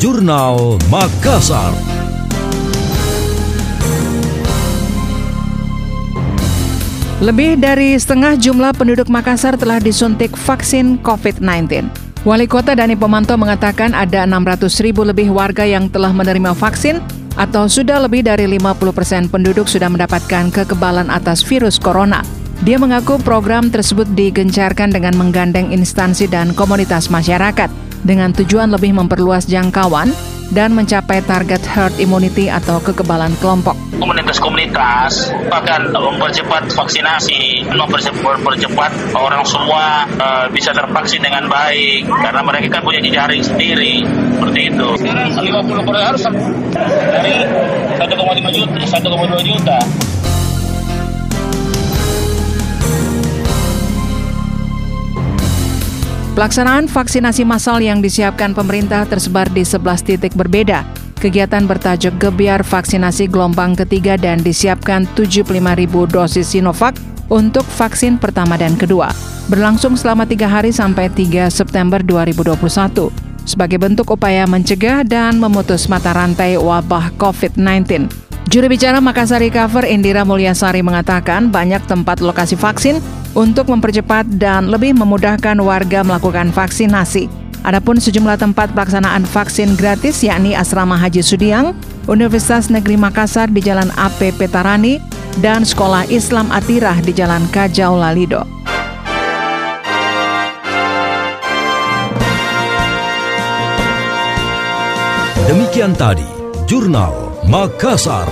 Jurnal Makassar. Lebih dari setengah jumlah penduduk Makassar telah disuntik vaksin COVID-19. Wali Kota Dani Pomanto mengatakan ada 600 ribu lebih warga yang telah menerima vaksin atau sudah lebih dari 50 persen penduduk sudah mendapatkan kekebalan atas virus corona. Dia mengaku program tersebut digencarkan dengan menggandeng instansi dan komunitas masyarakat dengan tujuan lebih memperluas jangkauan dan mencapai target herd immunity atau kekebalan kelompok. Komunitas-komunitas akan mempercepat vaksinasi, mempercepat orang semua uh, bisa tervaksin dengan baik karena mereka kan punya jejaring sendiri seperti itu. Sekarang 50 persen harus dari 1,5 juta, 1,2 juta. Pelaksanaan vaksinasi massal yang disiapkan pemerintah tersebar di 11 titik berbeda. Kegiatan bertajuk Gebiar Vaksinasi Gelombang Ketiga dan disiapkan 75 ribu dosis Sinovac untuk vaksin pertama dan kedua. Berlangsung selama tiga hari sampai 3 September 2021 sebagai bentuk upaya mencegah dan memutus mata rantai wabah COVID-19. Juru bicara Makassar Recover Indira Mulyasari mengatakan banyak tempat lokasi vaksin untuk mempercepat dan lebih memudahkan warga melakukan vaksinasi. Adapun sejumlah tempat pelaksanaan vaksin gratis yakni Asrama Haji Sudiang, Universitas Negeri Makassar di Jalan AP Petarani, dan Sekolah Islam Atirah di Jalan Kajau Lalido. Demikian tadi, Jurnal Makassar.